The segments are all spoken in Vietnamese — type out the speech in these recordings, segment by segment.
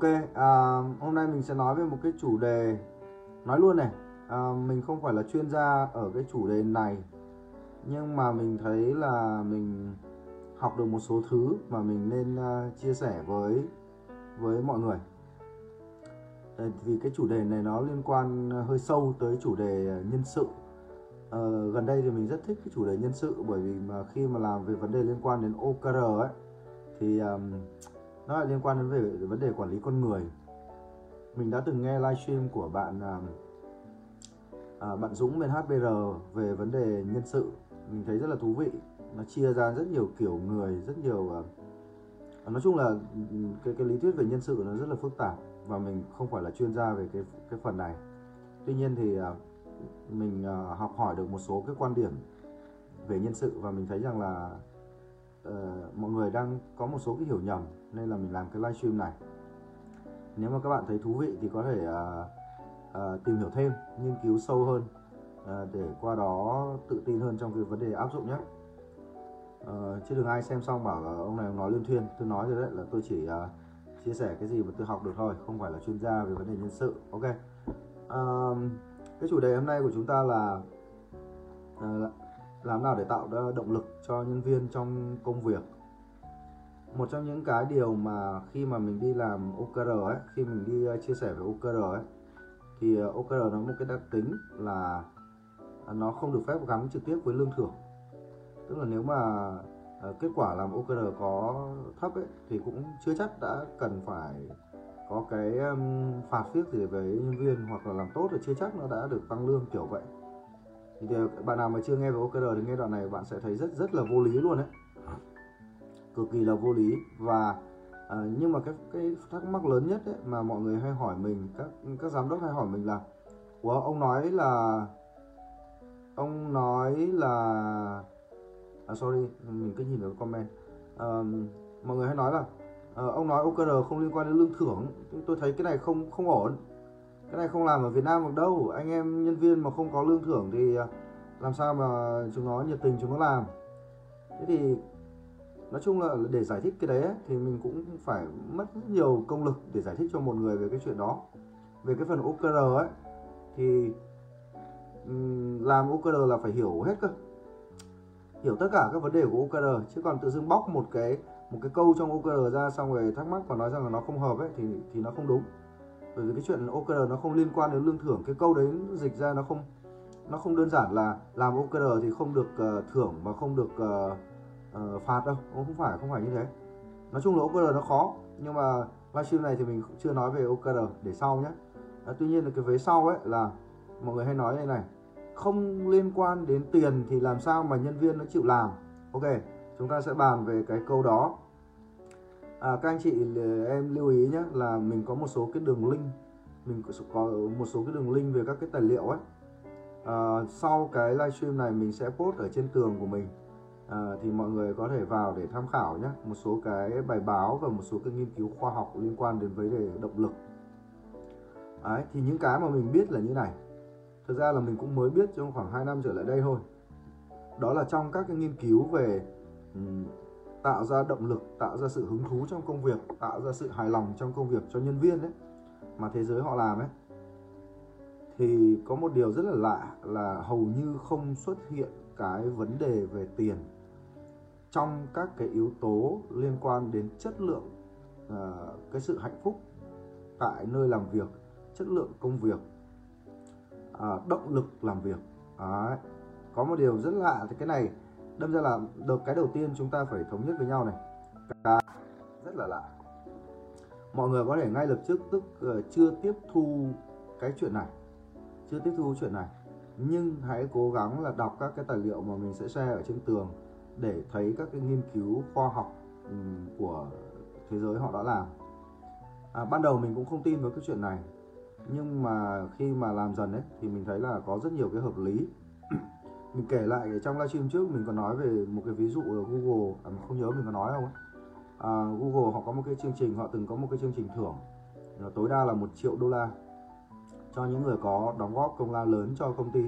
Ok, à, hôm nay mình sẽ nói về một cái chủ đề. Nói luôn này, à, mình không phải là chuyên gia ở cái chủ đề này Nhưng mà mình thấy là mình học được một số thứ mà mình nên uh, chia sẻ với với mọi người. Vì cái chủ đề này nó liên quan hơi sâu tới chủ đề nhân sự. À, Gần đây thì mình rất thích cái chủ đề nhân sự bởi vì mà khi mà làm về vấn đề liên quan đến OKR ấy Thì um, nó lại liên quan đến về vấn đề quản lý con người. Mình đã từng nghe livestream của bạn à, à, bạn Dũng bên HBR về vấn đề nhân sự. Mình thấy rất là thú vị. Nó chia ra rất nhiều kiểu người rất nhiều à, nói chung là ừ, cái cái lý thuyết về nhân sự nó rất là phức tạp và mình không phải là chuyên gia về cái cái phần này. Tuy nhiên thì à, mình à, học hỏi được một số cái quan điểm về nhân sự và mình thấy rằng là uh, mọi người đang có một số cái hiểu nhầm nên là mình làm cái livestream này. Nếu mà các bạn thấy thú vị thì có thể uh, uh, tìm hiểu thêm nghiên cứu sâu hơn uh, để qua đó tự tin hơn trong cái vấn đề áp dụng nhé. Uh, chứ đừng ai xem xong bảo là ông này ông nói liên thuyên. Tôi nói rồi đấy là tôi chỉ uh, chia sẻ cái gì mà tôi học được thôi không phải là chuyên gia về vấn đề nhân sự. Ok. Uh, cái chủ đề hôm nay của chúng ta là uh, làm nào để tạo ra động lực cho nhân viên trong công việc một trong những cái điều mà khi mà mình đi làm OKR ấy, khi mình đi ờ, chia sẻ về OKR ấy, thì ờ, OKR nó một cái đặc tính là nó không được phép gắn trực tiếp với lương thưởng. Tức là nếu mà ờ, kết quả làm OKR có thấp ấy, thì cũng chưa chắc đã cần phải có cái phạt phiếc gì về nhân viên hoặc là làm tốt thì chưa chắc nó đã được tăng lương kiểu vậy. Thì bạn nào mà chưa nghe về OKR thì nghe đoạn này bạn sẽ thấy rất rất là vô lý luôn đấy cực kỳ là vô lý và à, nhưng mà cái cái thắc mắc lớn nhất ấy, mà mọi người hay hỏi mình các các giám đốc hay hỏi mình là Ủa ông nói là ông nói là à, sorry mình cứ nhìn vào comment. À, mọi người hay nói là à, ông nói OKR không liên quan đến lương thưởng tôi thấy cái này không không ổn. Cái này không làm ở Việt Nam được đâu. Anh em nhân viên mà không có lương thưởng thì à, làm sao mà chúng nó nhiệt tình chúng nó làm? Thế thì nói chung là để giải thích cái đấy ấy, thì mình cũng phải mất rất nhiều công lực để giải thích cho một người về cái chuyện đó. Về cái phần OKR ấy thì làm OKR là phải hiểu hết cơ. Hiểu tất cả các vấn đề của OKR chứ còn tự dưng bóc một cái một cái câu trong OKR ra xong rồi thắc mắc và nói rằng là nó không hợp ấy thì thì nó không đúng. Bởi vì cái chuyện OKR nó không liên quan đến lương thưởng cái câu đấy dịch ra nó không nó không đơn giản là làm OKR thì không được uh, thưởng và không được uh, uh, phạt đâu không phải không phải như thế. Nói chung là OKR nó khó nhưng mà livestream này thì mình chưa nói về OKR để sau nhé. À, tuy nhiên là cái vế sau ấy là mọi người hay nói như này không liên quan đến tiền thì làm sao mà nhân viên nó chịu làm? Ok chúng ta sẽ bàn về cái câu đó. À, các anh chị em lưu ý nhé là mình có một số cái đường link mình có một số cái đường link về các cái tài liệu ấy. À, sau cái livestream này mình sẽ post ở trên tường của mình à, thì mọi người có thể vào để tham khảo nhé. Một số cái bài báo và một số cái nghiên cứu khoa học liên quan đến vấn đề động lực. Đấy, thì những cái mà mình biết là như này. Thực ra là mình cũng mới biết trong khoảng 2 năm trở lại đây thôi. Đó là trong các cái nghiên cứu về um, tạo ra động lực tạo ra sự hứng thú trong công việc tạo ra sự hài lòng trong công việc cho nhân viên đấy mà thế giới họ làm ấy. Thì có một điều rất là lạ là hầu như không xuất hiện cái vấn đề về tiền trong các cái yếu tố liên quan đến chất lượng uh, cái sự hạnh phúc tại nơi làm việc chất lượng công việc uh, động lực làm việc. Đấy. có một điều rất lạ thì cái này đâm ra là được cái đầu tiên chúng ta phải thống nhất với nhau này. Cái rất là lạ. Mọi người có thể ngay lập tức tức uh, chưa tiếp thu cái chuyện này chưa tiếp thu chuyện này. Nhưng hãy cố gắng là đọc các cái tài liệu mà mình sẽ share ở trên tường để thấy các cái nghiên cứu khoa học của thế giới họ đã làm. À, ban đầu mình cũng không tin với cái chuyện này nhưng mà khi mà làm dần ấy thì mình thấy là có rất nhiều cái hợp lý. Mình kể lại trong livestream trước mình có nói về một cái ví dụ ở Google à, mình không nhớ mình có nói không à, Google họ có một cái chương trình họ từng có một cái chương trình thưởng tối đa là một triệu đô la cho những người có đóng góp công lao lớn cho công ty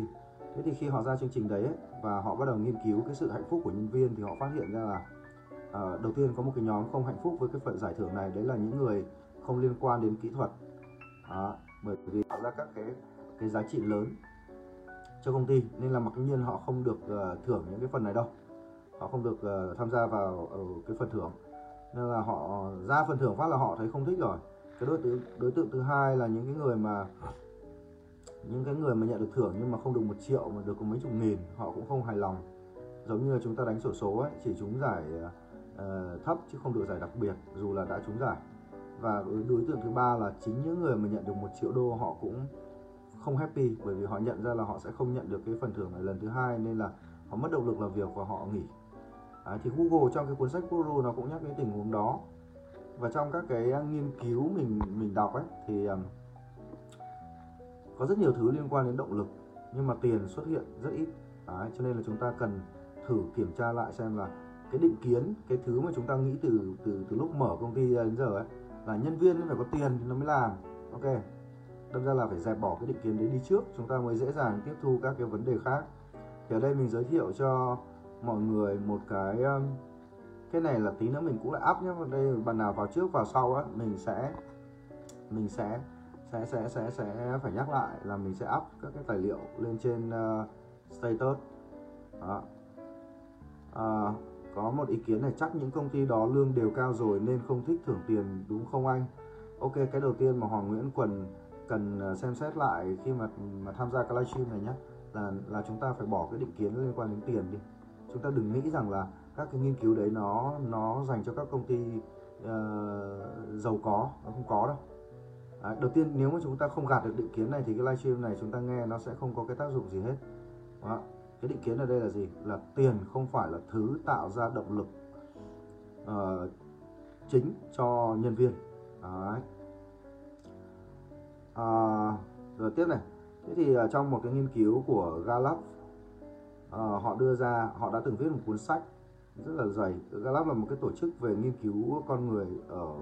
thế thì khi họ ra chương trình đấy ấy, và họ bắt đầu nghiên cứu cái sự hạnh phúc của nhân viên thì họ phát hiện ra là à, đầu tiên có một cái nhóm không hạnh phúc với cái phần giải thưởng này đấy là những người không liên quan đến kỹ thuật. À, bởi vì tạo ra các cái cái giá trị lớn cho công ty nên là mặc nhiên họ không được uh, thưởng những cái phần này đâu. Họ không được uh, tham gia vào uh, cái phần thưởng. Nên là họ ra phần thưởng phát là họ thấy không thích rồi. Cái đối tượng đối tượng thứ hai là những cái người mà những cái người mà nhận được thưởng nhưng mà không được một triệu mà được có mấy chục nghìn họ cũng không hài lòng. Giống như là chúng ta đánh sổ số ấy chỉ trúng giải uh, thấp chứ không được giải đặc biệt dù là đã trúng giải. Và đối tượng thứ ba là chính những người mà nhận được một triệu đô họ cũng không happy bởi vì họ nhận ra là họ sẽ không nhận được cái phần thưởng này lần thứ hai nên là họ mất động lực làm việc và họ nghỉ. À, thì Google trong cái cuốn sách Guru nó cũng nhắc đến tình huống đó. Và trong các cái nghiên cứu mình mình đọc ấy thì có rất nhiều thứ liên quan đến động lực nhưng mà tiền xuất hiện rất ít. Đấy, cho nên là chúng ta cần thử kiểm tra lại xem là cái định kiến cái thứ mà chúng ta nghĩ từ từ từ lúc mở công ty đến giờ ấy là nhân viên phải có tiền thì nó mới làm. Ok. Đâm ra là phải dẹp bỏ cái định kiến đấy đi trước chúng ta mới dễ dàng tiếp thu các cái vấn đề khác. Thì ở đây mình giới thiệu cho mọi người một cái um, cái này là tí nữa mình cũng lại up nhé. Đây bạn nào vào trước vào sau á mình sẽ mình sẽ sẽ sẽ sẽ sẽ phải nhắc lại là mình sẽ up các cái tài liệu lên trên uh, status. Đó. À, có một ý kiến này chắc những công ty đó lương đều cao rồi nên không thích thưởng tiền đúng không anh? Ok cái đầu tiên mà hoàng nguyễn quần cần ờ, xem xét lại khi mà mà tham gia cái livestream này nhé là là chúng ta phải bỏ cái định kiến liên quan đến tiền đi. Chúng ta đừng nghĩ rằng là các cái nghiên cứu đấy nó nó dành cho các công ty uh, giàu có nó không có đâu à, đầu tiên nếu mà chúng ta không gạt được định kiến này thì cái livestream này chúng ta nghe nó sẽ không có cái tác dụng gì hết. Đó. cái định kiến ở đây là gì? Là tiền không phải là thứ tạo ra động lực uh, chính cho nhân viên. Đấy. À, rồi tiếp này. Thế thì uh, trong một cái nghiên cứu của Gallup uh, họ đưa ra họ đã từng viết một cuốn sách rất là dày. Gallup là một cái tổ chức về nghiên cứu con người ở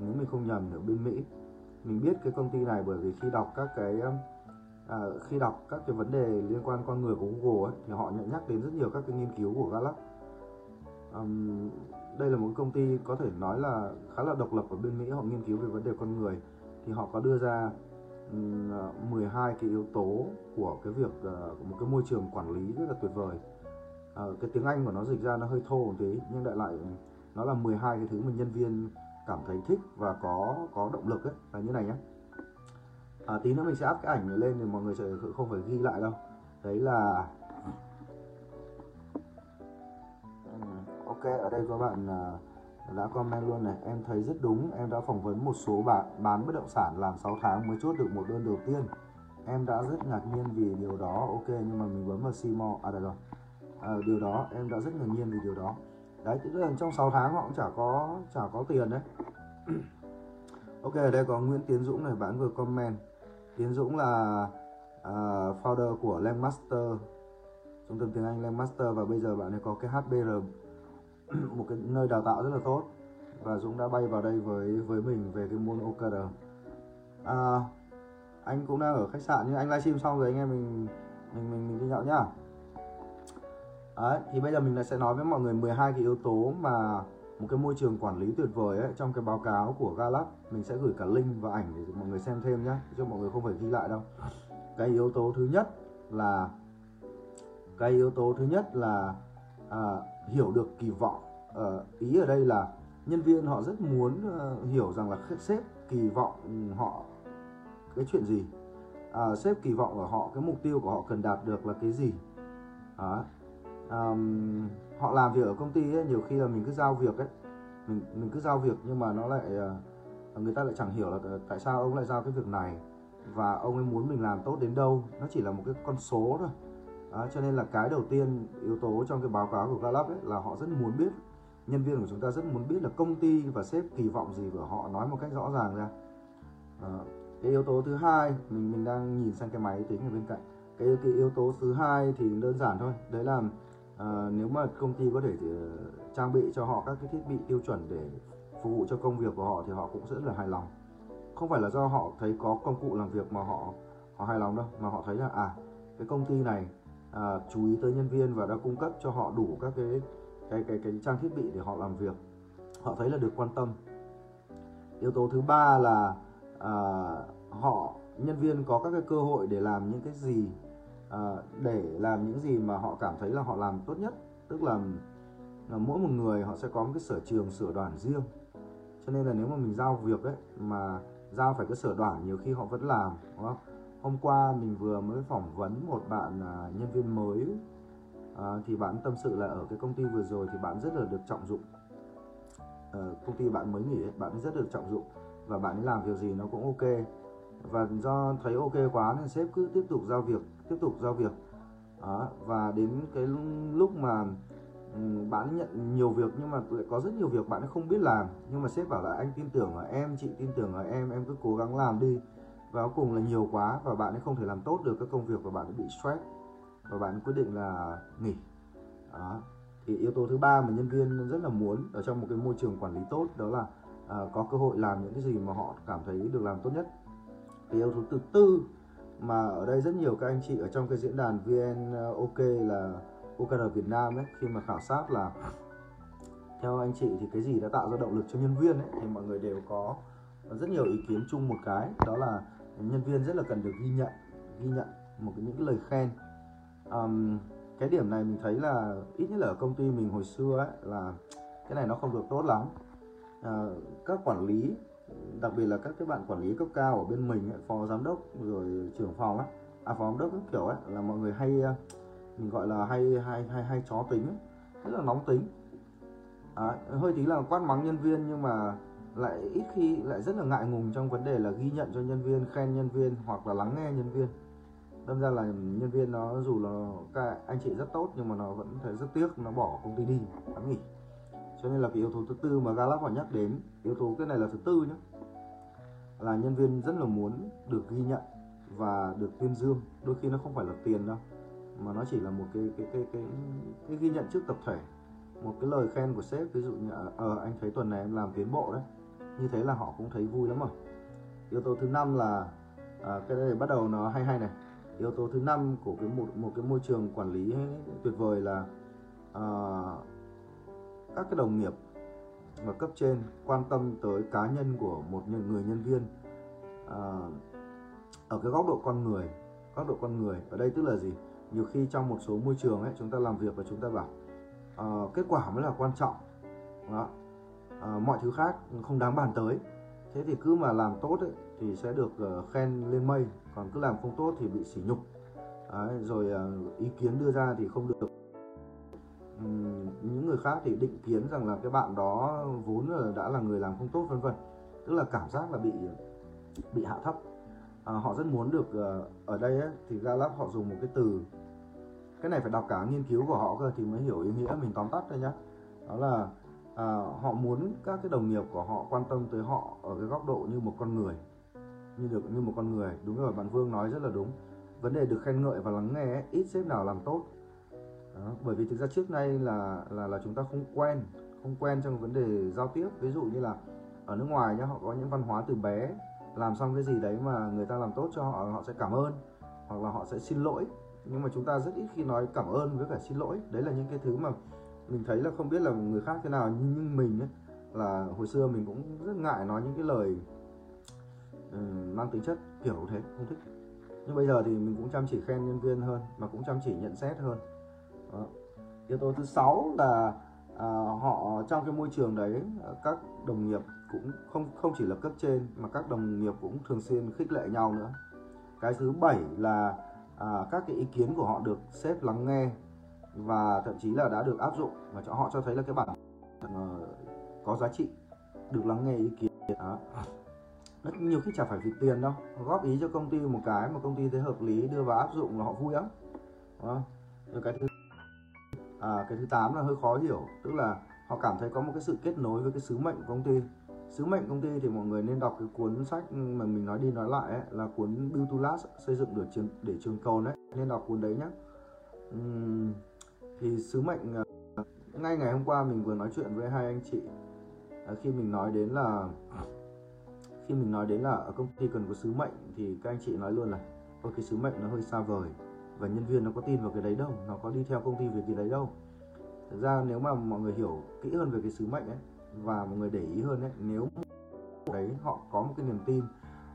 nếu mình không nhầm ở bên Mỹ mình biết cái công ty này bởi vì khi đọc các cái um, à, khi đọc các cái vấn đề liên quan con người của Google ấy, thì họ nhận nhắc đến rất nhiều các cái nghiên cứu của Gallup. Um, đây là một công ty có thể nói là khá là độc lập ở bên Mỹ họ nghiên cứu về vấn đề con người. Thì họ có đưa ra um, 12 à, cái yếu tố của cái việc uh, một cái môi trường quản lý rất là tuyệt vời. Uh, cái tiếng Anh của nó dịch ra nó hơi thô một tí nhưng đại lại nó là 12 cái thứ mà nhân viên cảm thấy thích và có có động lực ấy là như này nhé à, tí nữa mình sẽ áp cái ảnh này lên thì mọi người sẽ không phải ghi lại đâu. Đấy là ok ở đây các bạn à, đã comment luôn này. Em thấy rất đúng em đã phỏng vấn một số bạn bán bất động sản làm 6 tháng mới chốt được một đơn đầu tiên. Em đã rất ngạc nhiên vì điều đó. Ok nhưng mà mình bấm vào Simo à đây rồi. À, điều đó em đã rất ngạc nhiên vì điều đó đấy tức là trong 6 tháng họ cũng chả có chả có tiền đấy. Ok ở đây có Nguyễn Tiến Dũng này bạn vừa comment. Tiến Dũng là uh, founder của Landmaster trung tâm tiếng Anh Landmaster và bây giờ bạn ấy có cái HBR một cái nơi đào tạo rất là tốt. Và Dũng đã bay vào đây với với mình về cái môn OKR à, anh cũng đang ở khách sạn nhưng anh livestream xong rồi anh em mình mình mình, mình đi nhậu nhá. Đấy, thì bây giờ mình lại sẽ nói với mọi người 12 cái yếu tố mà một cái môi trường quản lý tuyệt vời ấy, trong cái báo cáo của Gallup. Mình sẽ gửi cả link và ảnh để mọi người xem thêm nhé cho mọi người không phải ghi lại đâu. Cái yếu tố thứ nhất là cái yếu tố thứ nhất là à, hiểu được kỳ vọng. À, ý ở đây là nhân viên họ rất muốn uh, hiểu rằng là sếp kỳ vọng họ cái chuyện gì. À, sếp kỳ vọng ở họ cái mục tiêu của họ cần đạt được là cái gì. Đó um, họ làm việc ở công ty ấy, nhiều khi là mình cứ giao việc ấy. Mình mình cứ giao việc nhưng mà nó lại uh, người ta lại chẳng hiểu là tại sao ông lại giao cái việc này và ông ấy muốn mình làm tốt đến đâu. Nó chỉ là một cái con số thôi. À, cho nên là cái đầu tiên yếu tố trong cái báo cáo của Gallup ấy là họ rất muốn biết nhân viên của chúng ta rất muốn biết là công ty và sếp kỳ vọng gì của họ nói một cách rõ ràng ra. À, cái yếu tố thứ hai mình mình đang nhìn sang cái máy tính ở bên cạnh. Cái cái yếu tố thứ hai thì đơn giản thôi. Đấy là à, nếu mà công ty có thể thì, uh, trang bị cho họ các cái thiết bị tiêu chuẩn để phục vụ cho công việc của họ thì họ cũng rất là hài lòng. Không phải là do họ thấy có công cụ làm việc mà họ họ hài lòng đâu mà họ thấy là à cái công ty này à, chú ý tới nhân viên và đã cung cấp cho họ đủ các cái cái cái cái trang thiết bị để họ làm việc. Họ thấy là được quan tâm. Yếu tố thứ ba là à, họ nhân viên có các cái cơ hội để làm những cái gì à, để làm những gì mà họ cảm thấy là họ làm tốt nhất tức là, là mỗi một người họ sẽ có một cái sở trường sửa đoàn riêng. Cho nên là nếu mà mình giao việc ấy mà giao phải cái sở đoàn nhiều khi họ vẫn làm đúng không? Hôm qua mình vừa mới phỏng vấn một bạn à, nhân viên mới à, thì bạn tâm sự là ở cái công ty vừa rồi thì bạn rất là được trọng dụng. À, công ty bạn mới nghỉ ấy, bạn rất được trọng dụng và bạn ấy làm việc gì nó cũng ok. Và do thấy ok quá nên sếp cứ tiếp tục giao việc tiếp tục giao việc. Đó, và đến cái lúc mà ừ, bạn nhận nhiều việc nhưng mà lại có rất nhiều việc bạn không biết làm nhưng mà sếp bảo là anh tin tưởng ở em chị tin tưởng ở em em cứ cố gắng làm đi. Và cuối cùng là nhiều quá và bạn ấy không thể làm tốt được các công việc và bạn ấy bị stress và bạn quyết định là nghỉ. Đó. thì yếu tố thứ ba mà nhân viên rất là muốn ở trong một cái môi trường quản lý tốt đó là uh, có cơ hội làm những cái gì mà họ cảm thấy được làm tốt nhất. Cái yếu tố thứ tư mà ở đây rất nhiều các anh chị ở trong cái diễn đàn VN ờ, OK là OKR Việt Nam ấy khi mà khảo sát là theo anh chị thì cái gì đã tạo ra động lực cho nhân viên ấy thì mọi người đều có rất nhiều ý kiến chung một cái đó là nhân viên rất là cần được ghi nhận ghi nhận một cái những cái lời khen. Um, cái điểm này mình thấy là ít nhất là ở công ty mình hồi xưa ấy là cái này nó không được tốt lắm. À, các quản lý đặc biệt là các cái bạn quản lý cấp cao ở bên mình ấy, phó giám đốc rồi trưởng phòng ấy à phó giám đốc các kiểu ấy là mọi người hay à, mình gọi là hay hay hay hay chó tính ấy, rất là nóng tính. À, hơi tí là quát mắng nhân viên nhưng mà lại ít khi lại rất là ngại ngùng trong vấn đề là ghi nhận cho nhân viên khen nhân viên hoặc là lắng nghe nhân viên. Đâm ra là nhân viên nó dù là các anh chị rất tốt nhưng mà nó vẫn thấy rất tiếc nó bỏ công ty đi nó nghỉ cho nên là cái yếu tố thứ tư mà Gallup họ nhắc đến yếu tố cái này là thứ tư nhé là nhân viên rất là muốn được ghi nhận và được tuyên dương. Đôi khi nó không phải là tiền đâu mà nó chỉ là một cái cái cái cái, cái ghi nhận trước tập thể một cái lời khen của sếp. Ví dụ như ờ anh thấy tuần này em làm tiến bộ đấy. Như thế là họ cũng thấy vui lắm rồi. Yếu tố thứ năm là à, cái này bắt đầu nó hay hay này. Yếu tố thứ năm của cái một một cái môi trường quản lý tuyệt vời là à, các cái đồng nghiệp và cấp trên quan tâm tới cá nhân của một người nhân viên à, ở cái góc độ con người góc độ con người ở đây tức là gì? Nhiều khi trong một số môi trường ấy chúng ta làm việc và chúng ta bảo à, kết quả mới là quan trọng. Đó. À, mọi thứ khác không đáng bàn tới. Thế thì cứ mà làm tốt ấy, thì sẽ được uh, khen lên mây còn cứ làm không tốt thì bị sỉ nhục. Đấy, rồi uh, ý kiến đưa ra thì không được những người khác thì định kiến rằng là cái bạn đó vốn là đã là người làm không tốt vân vân tức là cảm giác là bị bị hạ thấp. À, họ rất muốn được ờ, ở đây ấy, thì Gallup họ dùng một cái từ cái này phải đọc cả nghiên cứu của họ cơ thì mới hiểu ý nghĩa mình tóm tắt thôi nhá. Đó là à, họ muốn các cái đồng nghiệp của họ quan tâm tới họ ở cái góc độ như một con người như được như một con người. Đúng rồi bạn Vương nói rất là đúng. Vấn đề được khen ngợi và lắng nghe ấy, ít sếp nào làm tốt đó, bởi vì thực ra trước nay là là là chúng ta không quen không quen trong vấn đề giao tiếp. Ví dụ như là ở nước ngoài nhá họ có những văn hóa từ bé làm xong cái gì đấy mà người ta làm tốt cho họ họ sẽ cảm ơn hoặc là họ sẽ xin lỗi. Nhưng mà chúng ta rất ít khi nói cảm ơn với cả xin lỗi. Đấy là những cái thứ mà mình thấy là không biết là người khác thế nào. Nhưng mình ấy là hồi xưa mình cũng rất ngại nói những cái lời um, mang tính chất kiểu thế không thích. Nhưng bây giờ thì mình cũng chăm chỉ khen nhân viên hơn mà cũng chăm chỉ nhận xét hơn. Đó. yếu tố thứ sáu là à, họ trong cái môi trường đấy à, các đồng nghiệp cũng không không chỉ là cấp trên mà các đồng nghiệp cũng thường xuyên khích lệ nhau nữa cái thứ bảy là à, các cái ý kiến của họ được sếp lắng nghe và thậm chí là đã được áp dụng và cho họ cho thấy là cái bản uh, có giá trị được lắng nghe ý kiến đó. rất nhiều khi chả phải vì tiền đâu góp ý cho công ty một cái mà công ty thấy hợp lý đưa vào áp dụng là họ vui lắm đó. rồi cái thứ à, cái thứ tám là hơi khó hiểu tức là họ cảm thấy có một cái sự kết nối với cái sứ mệnh của công ty. Sứ mệnh công ty thì mọi người nên đọc cái cuốn sách mà mình nói đi nói lại ấy, là cuốn Build to Last xây dựng được trường để trường cầu đấy nên đọc cuốn đấy nhé uhm, thì sứ mệnh à, ngay ngày hôm qua mình vừa nói chuyện với hai anh chị. À, khi mình nói đến là khi mình nói đến là ở công ty cần có sứ mệnh thì các anh chị nói luôn là ôi cái sứ mệnh nó hơi xa vời và nhân viên nó có tin vào cái đấy đâu nó có đi theo công ty về cái đấy đâu. Thực ra nếu mà mọi người hiểu kỹ hơn về cái sứ mệnh ấy và mọi người để ý hơn ấy nếu đấy họ có một cái niềm tin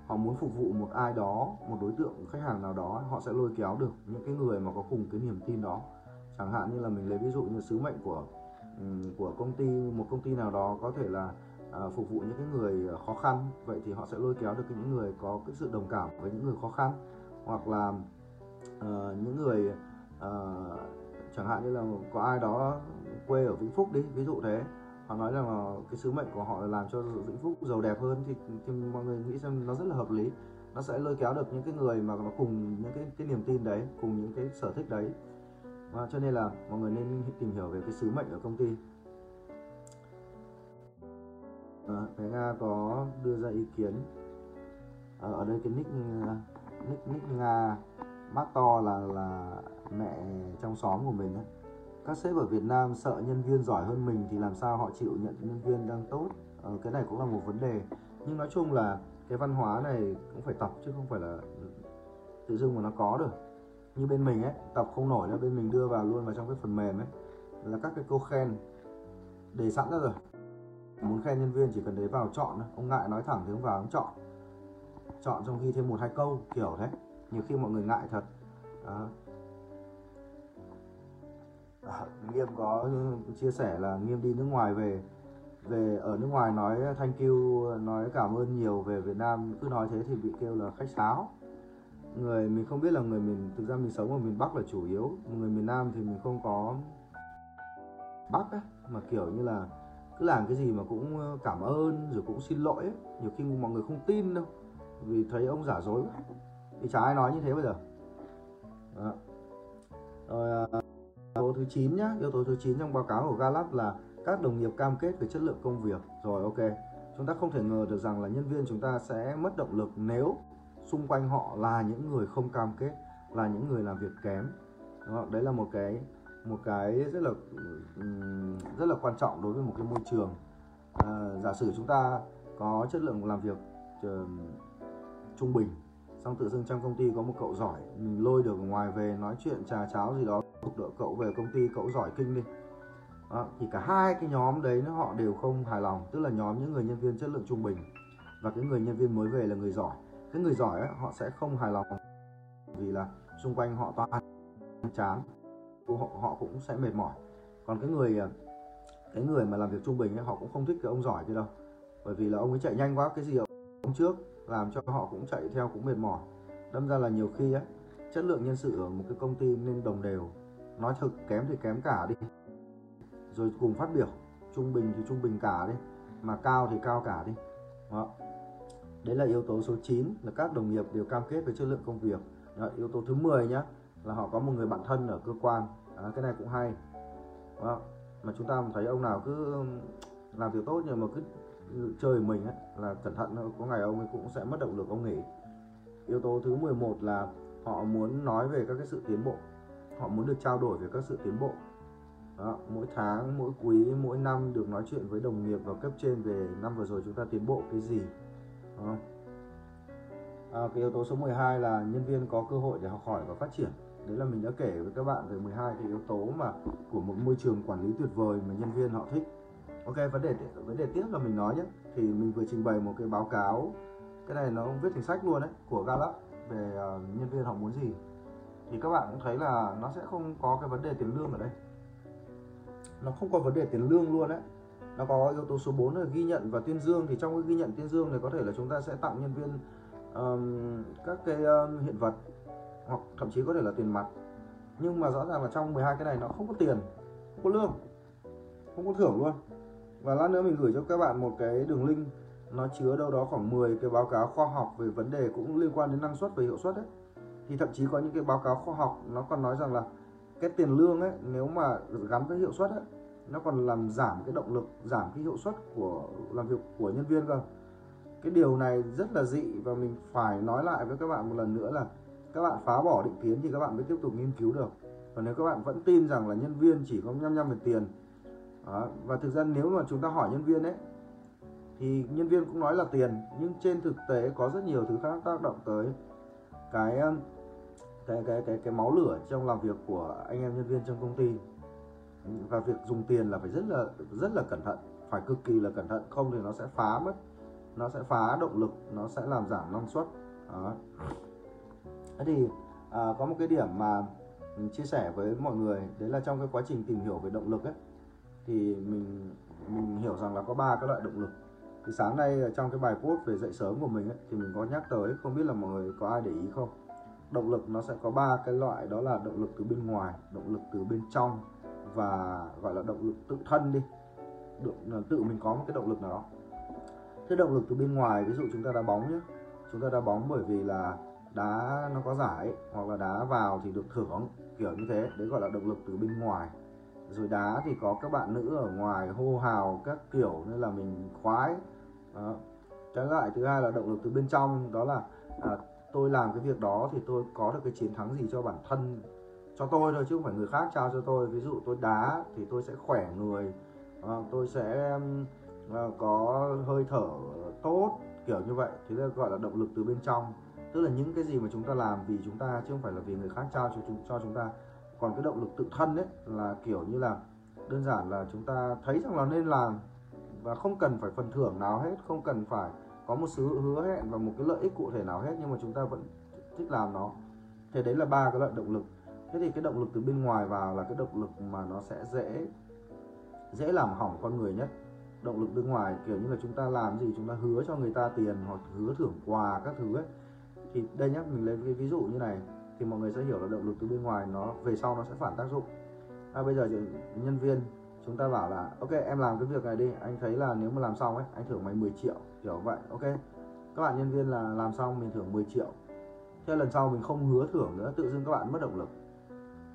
họ muốn phục vụ một ai đó một đối tượng khách hàng nào đó họ sẽ lôi kéo được những cái người mà có cùng cái niềm tin đó. Chẳng hạn như là mình lấy ví dụ như sứ mệnh của của công ty một công ty nào đó có thể là à, phục vụ những cái người khó khăn vậy thì họ sẽ lôi kéo được những người có cái sự đồng cảm với những người khó khăn. Hoặc là uh, những người uh, chẳng hạn như là có ai đó quê ở Vĩnh Phúc đi ví dụ thế họ nói rằng là cái sứ mệnh của họ là làm cho Vĩnh Phúc giàu đẹp hơn thì, thì mọi người nghĩ xem nó rất là hợp lý. Nó sẽ lôi kéo được những cái người mà nó cùng những cái cái niềm tin đấy cùng những cái sở thích đấy. Và cho nên là mọi người nên tìm hiểu về cái sứ mệnh ở công ty. Ờ, à, bé Nga có đưa ra ý kiến. À, ở đây cái nick nick nick Nga bác to là là mẹ trong xóm của mình ấy. các sếp ở Việt Nam sợ nhân viên giỏi hơn mình thì làm sao họ chịu nhận nhân viên đang tốt? Ờ, cái này cũng là một vấn đề. Nhưng nói chung là cái văn hóa này cũng phải tập chứ không phải là tự dưng mà nó có được. Như bên mình ấy tập không nổi là bên mình đưa vào luôn vào trong cái phần mềm ấy là các cái câu khen. Để sẵn ra rồi. Muốn khen nhân viên chỉ cần đấy vào chọn ông ngại nói thẳng thì ông vào ông chọn. Chọn trong khi thêm một hai câu kiểu thế nhiều khi mọi người ngại thật đó. À, nghiêm có chia sẻ là nghiêm đi nước ngoài về về ở nước ngoài nói thank you nói cảm ơn nhiều về Việt Nam cứ nói thế thì bị kêu là khách sáo người mình không biết là người mình thực ra mình sống ở miền Bắc là chủ yếu người miền Nam thì mình không có Bắc ấy, mà kiểu như là cứ làm cái gì mà cũng ờ, cảm ơn rồi cũng xin lỗi ấy. nhiều khi mọi người không tin đâu vì thấy ông giả dối thì chả ai nói như thế bây giờ. Đó. rồi à, yếu tố thứ 9 nhá. Yếu tố thứ 9 trong báo cáo của Gallup là các đồng nghiệp cam kết về chất lượng công việc. Rồi ok. Chúng ta không thể ngờ được rằng là nhân viên chúng ta sẽ mất động lực nếu xung quanh họ là những người không cam kết là những người làm việc kém. Đó, đấy là một cái một cái rất là rất là quan trọng đối với một cái môi trường. À, giả sử chúng ta có chất lượng làm việc uh, trung bình xong tự dưng trong công ty có một cậu giỏi mình lôi được ngoài về nói chuyện trà cháo gì đó đợi cậu về công ty cậu giỏi kinh đi. Đó, thì cả hai cái nhóm đấy nó họ đều không hài lòng tức là nhóm những người nhân viên chất lượng trung bình và cái người nhân viên mới về là người giỏi. Cái người giỏi ấy, họ sẽ không hài lòng vì là xung quanh họ toàn chán họ, họ cũng sẽ mệt mỏi. Còn cái người cái người mà làm việc trung bình ấy, họ cũng không thích cái ông giỏi kia đâu bởi vì là ông ấy chạy nhanh quá cái gì ông trước làm cho họ cũng chạy theo cũng mệt mỏi. Đâm ra là nhiều khi ấy, chất lượng nhân sự ở một cái công ty nên đồng đều. Nói thực kém thì kém cả đi. Rồi cùng phát biểu trung bình thì trung bình cả đi mà cao thì cao cả đi. Đó. Đấy là yếu tố số 9 là các đồng nghiệp đều cam kết với chất lượng công việc. Đó, yếu tố thứ 10 nhá là họ có một người bạn thân ở cơ quan. À, cái này cũng hay. Đó. mà chúng ta thấy ông nào cứ làm việc tốt nhưng mà cứ chơi mình ấy, là cẩn thận có ngày ông ấy cũng sẽ mất động lực ông nghỉ. Yếu tố thứ 11 là họ muốn nói về các cái sự tiến bộ. Họ muốn được trao đổi về các sự tiến bộ. Đó, mỗi tháng mỗi quý mỗi năm được nói chuyện với đồng nghiệp và cấp trên về năm vừa rồi chúng ta tiến bộ cái gì. Đó. À, cái yếu tố số 12 là nhân viên có cơ hội để học hỏi và phát triển. Đấy là mình đã kể với các bạn về 12 cái yếu tố mà của một môi trường quản lý tuyệt vời mà nhân viên họ thích ok vấn đề vấn đề tiếp là mình nói nhé thì mình vừa trình bày một cái báo cáo cái này nó viết thành sách luôn đấy của Gallup về uh, nhân viên họ muốn gì. Thì các bạn cũng thấy là nó sẽ không có cái vấn đề tiền lương ở đây. Nó không có vấn đề tiền lương luôn đấy. Nó có yếu tố số 4 là ghi nhận và tuyên dương. Thì trong cái ghi nhận tuyên dương này có thể là chúng ta sẽ tặng nhân viên um, các cái um, hiện vật hoặc thậm chí có thể là tiền mặt. Nhưng mà rõ ràng là trong 12 cái này nó không có tiền không có lương không có thưởng luôn và lát nữa mình gửi cho các bạn một cái đường link. Nó chứa đâu đó khoảng 10 cái báo cáo khoa học về vấn đề cũng liên quan đến năng suất và hiệu suất đấy thì thậm chí có những cái báo cáo khoa học, nó còn nói rằng là cái tiền lương ấy, nếu mà gắn với hiệu suất ấy, nó còn làm giảm cái động lực, giảm cái hiệu suất của, làm việc của nhân viên cơ. Cái điều này rất là dị và mình phải nói lại với các bạn một lần nữa là các bạn phá bỏ định kiến thì các bạn mới tiếp tục nghiên cứu được. Còn nếu các bạn vẫn tin rằng là nhân viên chỉ có nhăm nhăm về tiền đó, và thực ra nếu mà chúng ta hỏi nhân viên ấy thì nhân viên cũng nói là tiền nhưng trên thực tế có rất nhiều thứ khác tác động tới cái um, cái cái cái cái máu lửa trong làm việc của anh em nhân viên trong công ty và việc dùng tiền là phải rất là rất là cẩn thận phải cực kỳ là cẩn thận không thì nó sẽ phá mất nó sẽ phá động lực nó sẽ làm giảm năng suất đó. thế thì à, có một cái điểm mà mình chia sẻ với mọi người đấy là trong cái quá trình tìm hiểu về động lực ấy thì mình mình hiểu rằng là có ba cái loại động lực. Thì sáng nay trong cái bài post về dậy sớm của mình ấy, thì mình có nhắc tới không biết là mọi người có ai để ý không? Động lực nó sẽ có ba cái loại đó là động lực từ bên ngoài động lực từ bên trong và gọi là động lực tự thân đi. Được tự mình có một cái động lực nào đó. Thế động lực từ bên ngoài ví dụ chúng ta đá bóng nhé chúng ta đá bóng bởi vì là đá nó có giải hoặc là đá vào thì được thưởng kiểu như thế. Đấy gọi là động lực từ bên ngoài rồi đá thì có các bạn nữ ở ngoài hô hào các kiểu nên là mình khoái. Đó. trái lại thứ hai là động lực từ bên trong đó là à, tôi làm cái việc đó thì tôi có được cái chiến thắng gì cho bản thân cho tôi thôi chứ không phải người khác trao cho tôi. Ví dụ tôi đá thì tôi sẽ khỏe người à, tôi sẽ à, có hơi thở tốt kiểu như vậy. Thì đây gọi là động lực từ bên trong. Tức là những cái gì mà chúng ta làm vì chúng ta chứ không phải là vì người khác trao cho chúng cho chúng ta còn cái động lực tự thân ấy là kiểu như là đơn giản là chúng ta thấy rằng là nên làm và không cần phải phần thưởng nào hết, không cần phải có một sự hứa hẹn và một cái lợi ích cụ thể nào hết, nhưng mà chúng ta vẫn thích làm nó. Thế đấy là ba cái loại động lực. Thế thì cái động lực từ bên ngoài vào là cái động lực mà nó sẽ dễ dễ làm hỏng con người nhất. Động lực bên ngoài, kiểu như là chúng ta làm gì, chúng ta hứa cho người ta tiền hoặc hứa thưởng quà các thứ ấy. Thì đây nhá, mình lấy cái ví dụ như này thì mọi người sẽ hiểu là động lực từ bên ngoài nó về sau nó sẽ phản tác dụng. À, bây giờ nhân viên chúng ta bảo là ok em làm cái việc này đi anh thấy là nếu mà làm xong ấy anh thưởng mày 10 triệu kiểu vậy ok. Các bạn nhân viên là làm xong mình thưởng 10 triệu. Thế lần sau mình không hứa thưởng nữa tự dưng các bạn mất động lực.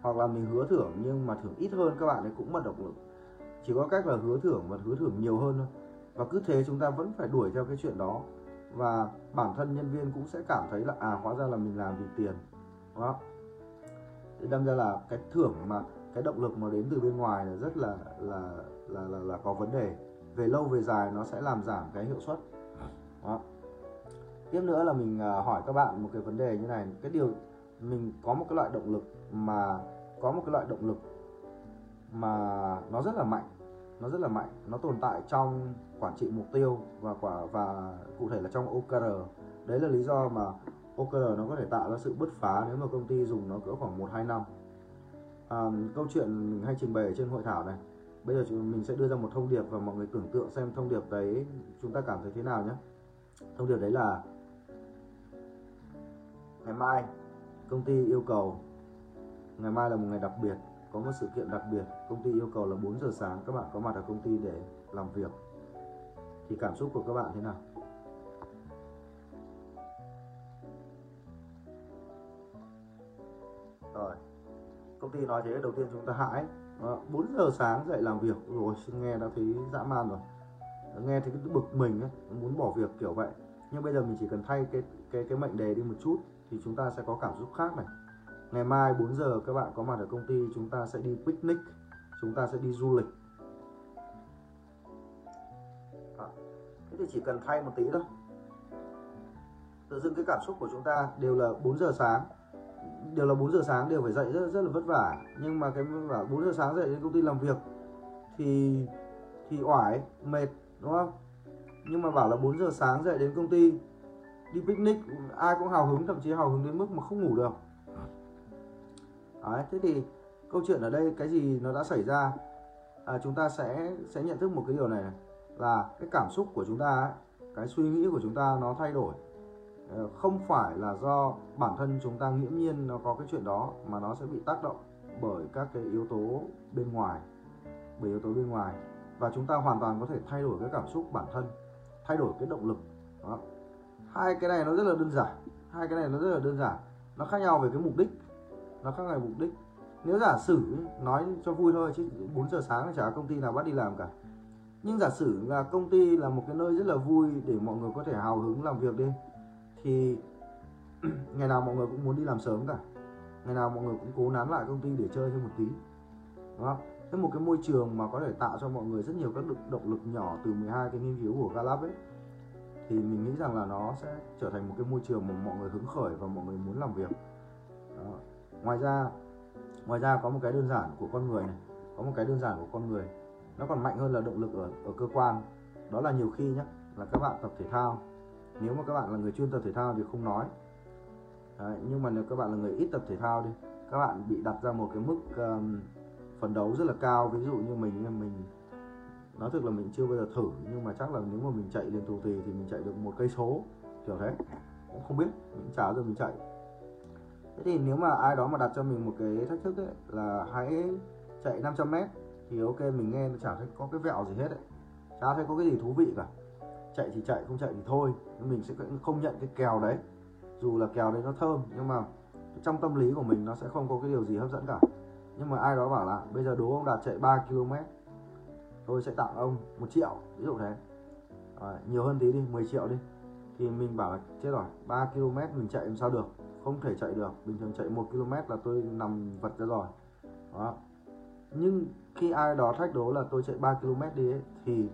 Hoặc là mình hứa thưởng nhưng mà thưởng ít hơn các bạn ấy cũng mất động lực. Chỉ có cách là hứa thưởng và hứa thưởng nhiều hơn thôi. Và cứ thế chúng ta vẫn phải đuổi theo cái chuyện đó. Và bản thân nhân viên cũng sẽ cảm thấy là à hóa ra là mình làm vì tiền. Vâng đó thì đâm ra là cái thưởng mà cái động lực mà đến từ bên ngoài là rất là là là là, là có vấn đề. Về lâu về dài nó sẽ làm giảm cái hiệu suất. Vâng đó. tiếp nữa là mình à, hỏi các bạn một cái vấn đề như này. Cái điều mình có một cái loại động lực mà có một cái loại động lực mà nó rất là mạnh nó rất là mạnh. Nó tồn tại trong quản trị mục tiêu và quả và cụ thể là trong OKR đấy là lý do mà OKR nó có thể tạo ra sự bứt phá nếu mà công ty dùng nó cỡ khoảng 1 2 năm. À, câu chuyện mình hay trình bày ở trên hội thảo này. Bây giờ chúng mình sẽ đưa ra một thông điệp và mọi người tưởng tượng xem thông điệp đấy chúng ta cảm thấy thế nào nhé. Thông điệp đấy là ngày mai công ty yêu cầu ngày mai là một ngày đặc biệt, có một sự kiện đặc biệt, công ty yêu cầu là 4 giờ sáng các bạn có mặt ở công ty để làm việc. Thì cảm xúc của các bạn thế nào? Rồi. Công ty nói thế đầu tiên chúng ta hãi. 4 giờ sáng dậy làm việc. Rồi nghe đã thấy dã man rồi. Nghe thấy cái bực mình ấy, muốn bỏ việc kiểu vậy. Nhưng bây giờ mình chỉ cần thay cái cái cái mệnh đề đi một chút thì chúng ta sẽ có cảm xúc khác này. Ngày mai 4 giờ các bạn có mặt ở công ty chúng ta sẽ đi picnic. Chúng ta sẽ đi du lịch. À, thế thì chỉ cần thay một tí thôi. Tự dưng cái cảm xúc của chúng ta đều là 4 giờ sáng đều là 4 giờ sáng đều phải dậy rất rất là vất vả. Nhưng mà cái vả 4 giờ sáng dậy đến công ty làm việc thì thì oải mệt đúng không? Nhưng mà bảo là 4 giờ sáng dậy đến công ty đi picnic ai cũng hào hứng thậm chí hào hứng đến mức mà không ngủ được. Đấy, thế thì câu chuyện ở đây cái gì nó đã xảy ra à, chúng ta sẽ sẽ nhận thức một cái điều này, này là cái cảm xúc của chúng ta ấy, cái suy nghĩ của chúng ta nó thay đổi. Ờ, không phải là do bản thân chúng ta nghiễm nhiên nó có cái chuyện đó, mà nó sẽ bị tác động bởi các cái yếu tố bên ngoài, bởi yếu tố bên ngoài. Và chúng ta hoàn toàn có thể thay đổi cái cảm xúc bản thân, thay đổi cái động lực. Đó. hai cái này nó rất là đơn giản, hai cái này nó rất là đơn giản. Nó khác nhau về cái mục đích, nó khác nhau về mục đích. Nếu giả sử, nói cho vui thôi, chứ 4 giờ sáng chả công ty nào bắt đi làm cả. Nhưng giả sử là công ty là một cái nơi rất là vui để mọi người có thể hào hứng làm việc đi thì ngày nào mọi người cũng muốn đi làm sớm cả. Ngày nào mọi người cũng cố nán lại công ty để chơi thêm một tí, đúng không? Thế một cái môi trường mà có thể tạo cho mọi người rất nhiều các động lực nhỏ từ 12 cái nghiên cứu của Gallup ấy, thì mình nghĩ rằng là nó sẽ trở thành một cái môi trường mà mọi người hứng khởi và mọi người muốn làm việc. Đó. ngoài ra ngoài ra có một cái đơn giản của con người này, có một cái đơn giản của con người, nó còn mạnh hơn là động lực ở ở cơ quan. Đó là nhiều khi nhé là các bạn tập thể thao nếu mà các bạn là người chuyên tập thể thao thì không nói. Đấy, nhưng mà nếu các bạn là người ít tập thể thao đi các bạn bị đặt ra một cái mức um, phấn đấu rất là cao. Ví dụ như mình mình nói thực là mình chưa bao giờ thử nhưng mà chắc là nếu mà mình chạy lên tù tì thì mình chạy được một cây số kiểu thế. Cũng không biết mình chả giờ mình chạy. Thế thì nếu mà ai đó mà đặt cho mình một cái thách thức ấy là hãy chạy 500 mét thì ok mình nghe chả thấy có cái vẹo gì hết ấy. Chả thấy có cái gì thú vị cả chạy thì chạy không chạy thì thôi. Mình sẽ không nhận cái kèo đấy. Dù là kèo đấy nó thơm nhưng mà trong tâm lý của mình nó sẽ không có cái điều gì hấp dẫn cả. Nhưng mà ai đó bảo là bây giờ đố ông đạt chạy 3 km tôi sẽ tặng ông một triệu. Ví dụ thế. À, nhiều hơn tí đi 10 triệu đi. Thì mình bảo là chết rồi 3 km mình chạy làm sao được? Không thể chạy được. Bình thường chạy 1 km là tôi nằm vật ra rồi. Đó. Nhưng khi ai đó thách đố là tôi chạy 3 km đi ấy, thì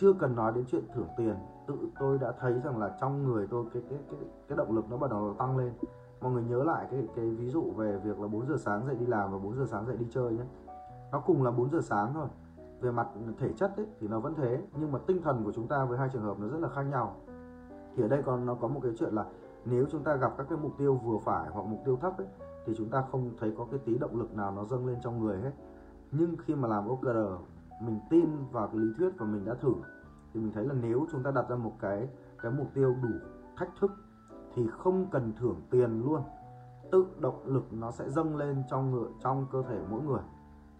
chưa cần nói đến chuyện thưởng tiền. Tự tôi đã thấy rằng là trong người tôi cái cái cái cái động lực nó bắt đầu tăng lên. Mọi người nhớ lại cái cái ví dụ về việc là 4 giờ sáng dậy đi làm và 4 giờ sáng dậy đi chơi nhé. Nó cùng là 4 giờ sáng thôi. Về mặt thể chất ấy, thì nó vẫn thế nhưng mà tinh thần của chúng ta với hai trường hợp nó rất là khác nhau. Thì ở đây còn nó có một cái chuyện là nếu chúng ta gặp các cái mục tiêu vừa phải hoặc mục tiêu thấp ấy, thì chúng ta không thấy có cái tí động lực nào nó dâng lên trong người hết. Nhưng khi mà làm OKR mình tin vào cái lý thuyết và mình đã thử thì mình thấy là nếu chúng ta đặt ra một cái cái mục tiêu đủ thách thức thì không cần thưởng tiền luôn. Tự động lực nó sẽ dâng lên trong người trong cơ thể mỗi người.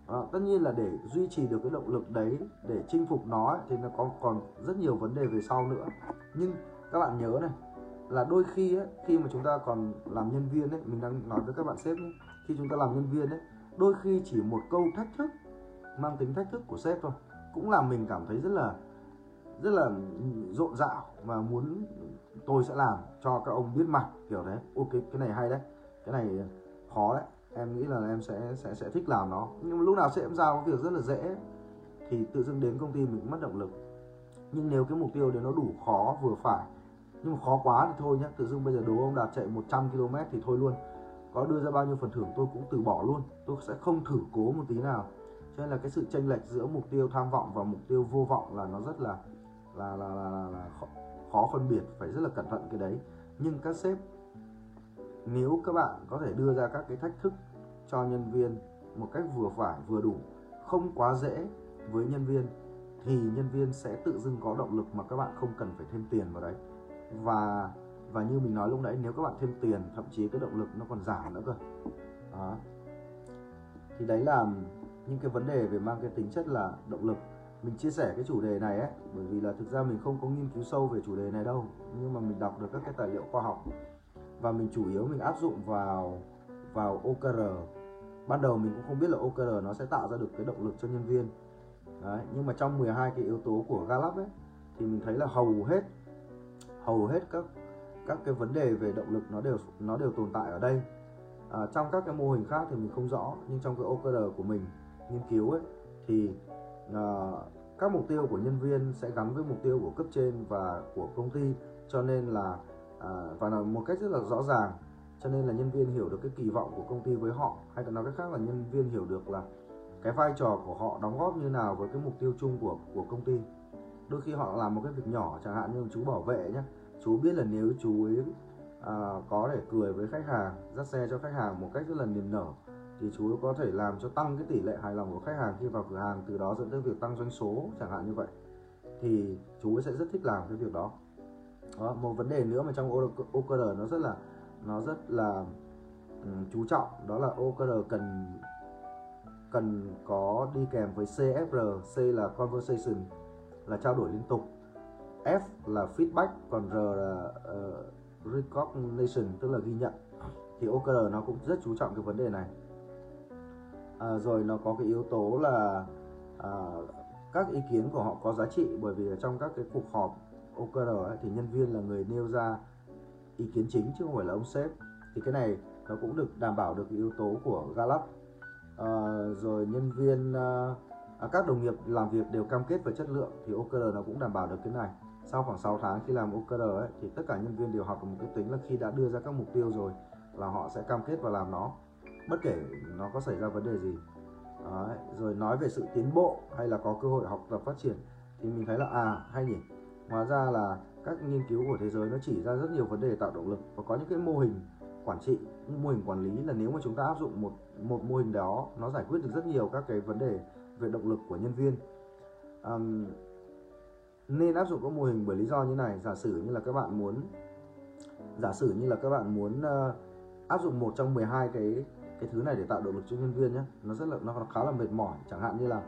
À, tất nhiên là để duy trì được cái động lực đấy để chinh phục nó ấy, thì nó còn còn rất nhiều vấn đề về sau nữa. Nhưng các bạn nhớ này là đôi khi ấy, khi mà chúng ta còn làm nhân viên ấy mình đang nói với các bạn sếp ấy, khi chúng ta làm nhân viên ấy đôi khi chỉ một câu thách thức mang tính thách thức của sếp thôi cũng làm mình cảm thấy rất là rất là rộn rạo và muốn tôi sẽ làm cho các ông biết mặt, kiểu đấy ok cái này hay đấy. Cái này khó đấy. Em nghĩ là em sẽ sẽ sẽ thích làm nó. Nhưng mà lúc nào sẽ em giao cái việc rất là dễ, thì tự dưng đến công ty mình cũng mất động lực. Nhưng nếu cái mục tiêu đấy nó đủ khó vừa phải, nhưng mà khó quá thì thôi nhé tự dưng bây giờ đố ông đạt chạy 100 km thì thôi luôn. Có đưa ra bao nhiêu phần thưởng tôi cũng từ bỏ luôn. Tôi sẽ không thử cố một tí nào cho nên là cái sự chênh lệch giữa mục tiêu tham vọng và mục tiêu vô vọng là nó rất là là là là, là, là khó, khó phân biệt phải rất là cẩn thận cái đấy. Nhưng các sếp nếu các bạn có thể đưa ra các cái thách thức cho nhân viên một cách vừa phải vừa đủ không quá dễ với nhân viên thì nhân viên sẽ tự dưng có động lực mà các bạn không cần phải thêm tiền vào đấy. Và và như mình nói lúc nãy nếu các bạn thêm tiền thậm chí cái động lực nó còn giảm nữa cơ. Đó. thì đấy là những cái vấn đề về mang cái tính chất là động lực. Mình chia sẻ cái chủ đề này ấy bởi vì là thực ra mình không có nghiên cứu sâu về chủ đề này đâu nhưng mà mình đọc được các cái tài liệu khoa học. Và mình chủ yếu mình áp dụng vào vào OKR ban đầu mình cũng không biết là OKR nó sẽ tạo ra được cái động lực cho nhân viên. Đấy, nhưng mà trong 12 cái yếu tố của Gallup ấy thì mình thấy là hầu hết hầu hết các các cái vấn đề về động lực nó đều nó đều tồn tại ở đây. À, trong các cái mô hình khác thì mình không rõ nhưng trong cái OKR của mình nghiên cứu ấy thì à, các mục tiêu của nhân viên sẽ gắn với mục tiêu của cấp trên và của công ty. Cho nên là à, và là một cách rất là rõ ràng. Cho nên là nhân viên hiểu được cái kỳ vọng của công ty với họ hay còn nói cách khác là nhân viên hiểu được là cái vai trò của họ đóng góp như nào với cái mục tiêu chung của của công ty. Đôi khi họ làm một cái việc nhỏ chẳng hạn như chú bảo vệ nhé chú biết là nếu chú ấy à, có thể cười với khách hàng dắt xe cho khách hàng một cách rất là niềm nở thì chú có thể làm cho tăng cái tỷ lệ hài lòng của khách hàng khi vào cửa hàng từ đó dẫn tới việc tăng doanh số chẳng hạn như vậy. Thì chú sẽ rất thích làm cái việc đó. Đó, một vấn đề nữa mà trong OKR nó rất là nó rất là um, chú trọng đó là OKR cần cần có đi kèm với CFR C là conversation là trao đổi liên tục. F là feedback còn R là uh, recognition tức là ghi nhận. Thì OKR nó cũng rất chú trọng cái vấn đề này à, rồi nó có cái yếu tố là à, các ý kiến của họ có giá trị bởi vì trong các cái cuộc họp OKR ấy, thì nhân viên là người nêu ra ý kiến chính chứ không phải là ông sếp. Thì cái này nó cũng được đảm bảo được yếu tố của Gallup. À, rồi nhân viên à, các đồng nghiệp làm việc đều cam kết về chất lượng thì OKR nó cũng đảm bảo được cái này. Sau khoảng 6 tháng khi làm OKR ấy, thì tất cả nhân viên đều học được một cái tính là khi đã đưa ra các mục tiêu rồi là họ sẽ cam kết và làm nó bất kể nó có xảy ra vấn đề gì. Đấy. rồi nói về sự tiến bộ hay là có cơ hội học tập phát triển thì mình thấy là à hay nhỉ. Hóa ra là các nghiên cứu của thế giới nó chỉ ra rất nhiều vấn đề tạo động lực và có những cái mô hình quản trị những mô hình quản lý là nếu mà chúng ta áp dụng một một mô hình đó nó giải quyết được rất nhiều các cái vấn đề về động lực của nhân viên. Um, nên áp dụng các mô hình bởi lý do như này. Giả sử như là các bạn muốn giả sử như là các bạn muốn uh, áp dụng một trong 12 cái cái thứ này để tạo động lực cho nhân viên nhé nó rất là nó khá là mệt mỏi. Chẳng hạn như là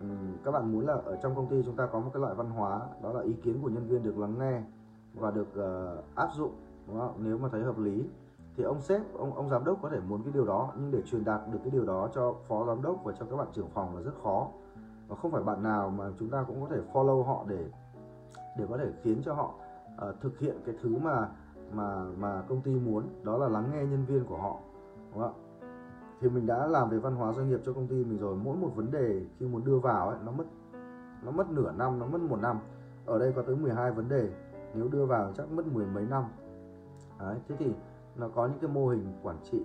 um, các bạn muốn là ở trong công ty chúng ta có một cái loại văn hóa đó là ý kiến của nhân viên được lắng nghe và được uh, áp dụng đúng không? nếu mà thấy hợp lý. Thì ông sếp ông ông giám đốc có thể muốn cái điều đó nhưng để truyền đạt được cái điều đó cho phó giám đốc và cho các bạn trưởng phòng là rất khó. Và không phải bạn nào mà chúng ta cũng có thể follow họ để để có thể khiến cho họ uh, thực hiện cái thứ mà mà mà công ty muốn đó là lắng nghe nhân viên của họ đúng không thì mình đã làm về văn hóa doanh nghiệp cho công ty mình rồi. Mỗi một vấn đề khi muốn đưa vào ấy, nó mất nó mất nửa năm nó mất một năm. Ở đây có tới 12 vấn đề. Nếu đưa vào chắc mất mười mấy năm. Đấy, thế thì nó có những cái mô hình quản trị.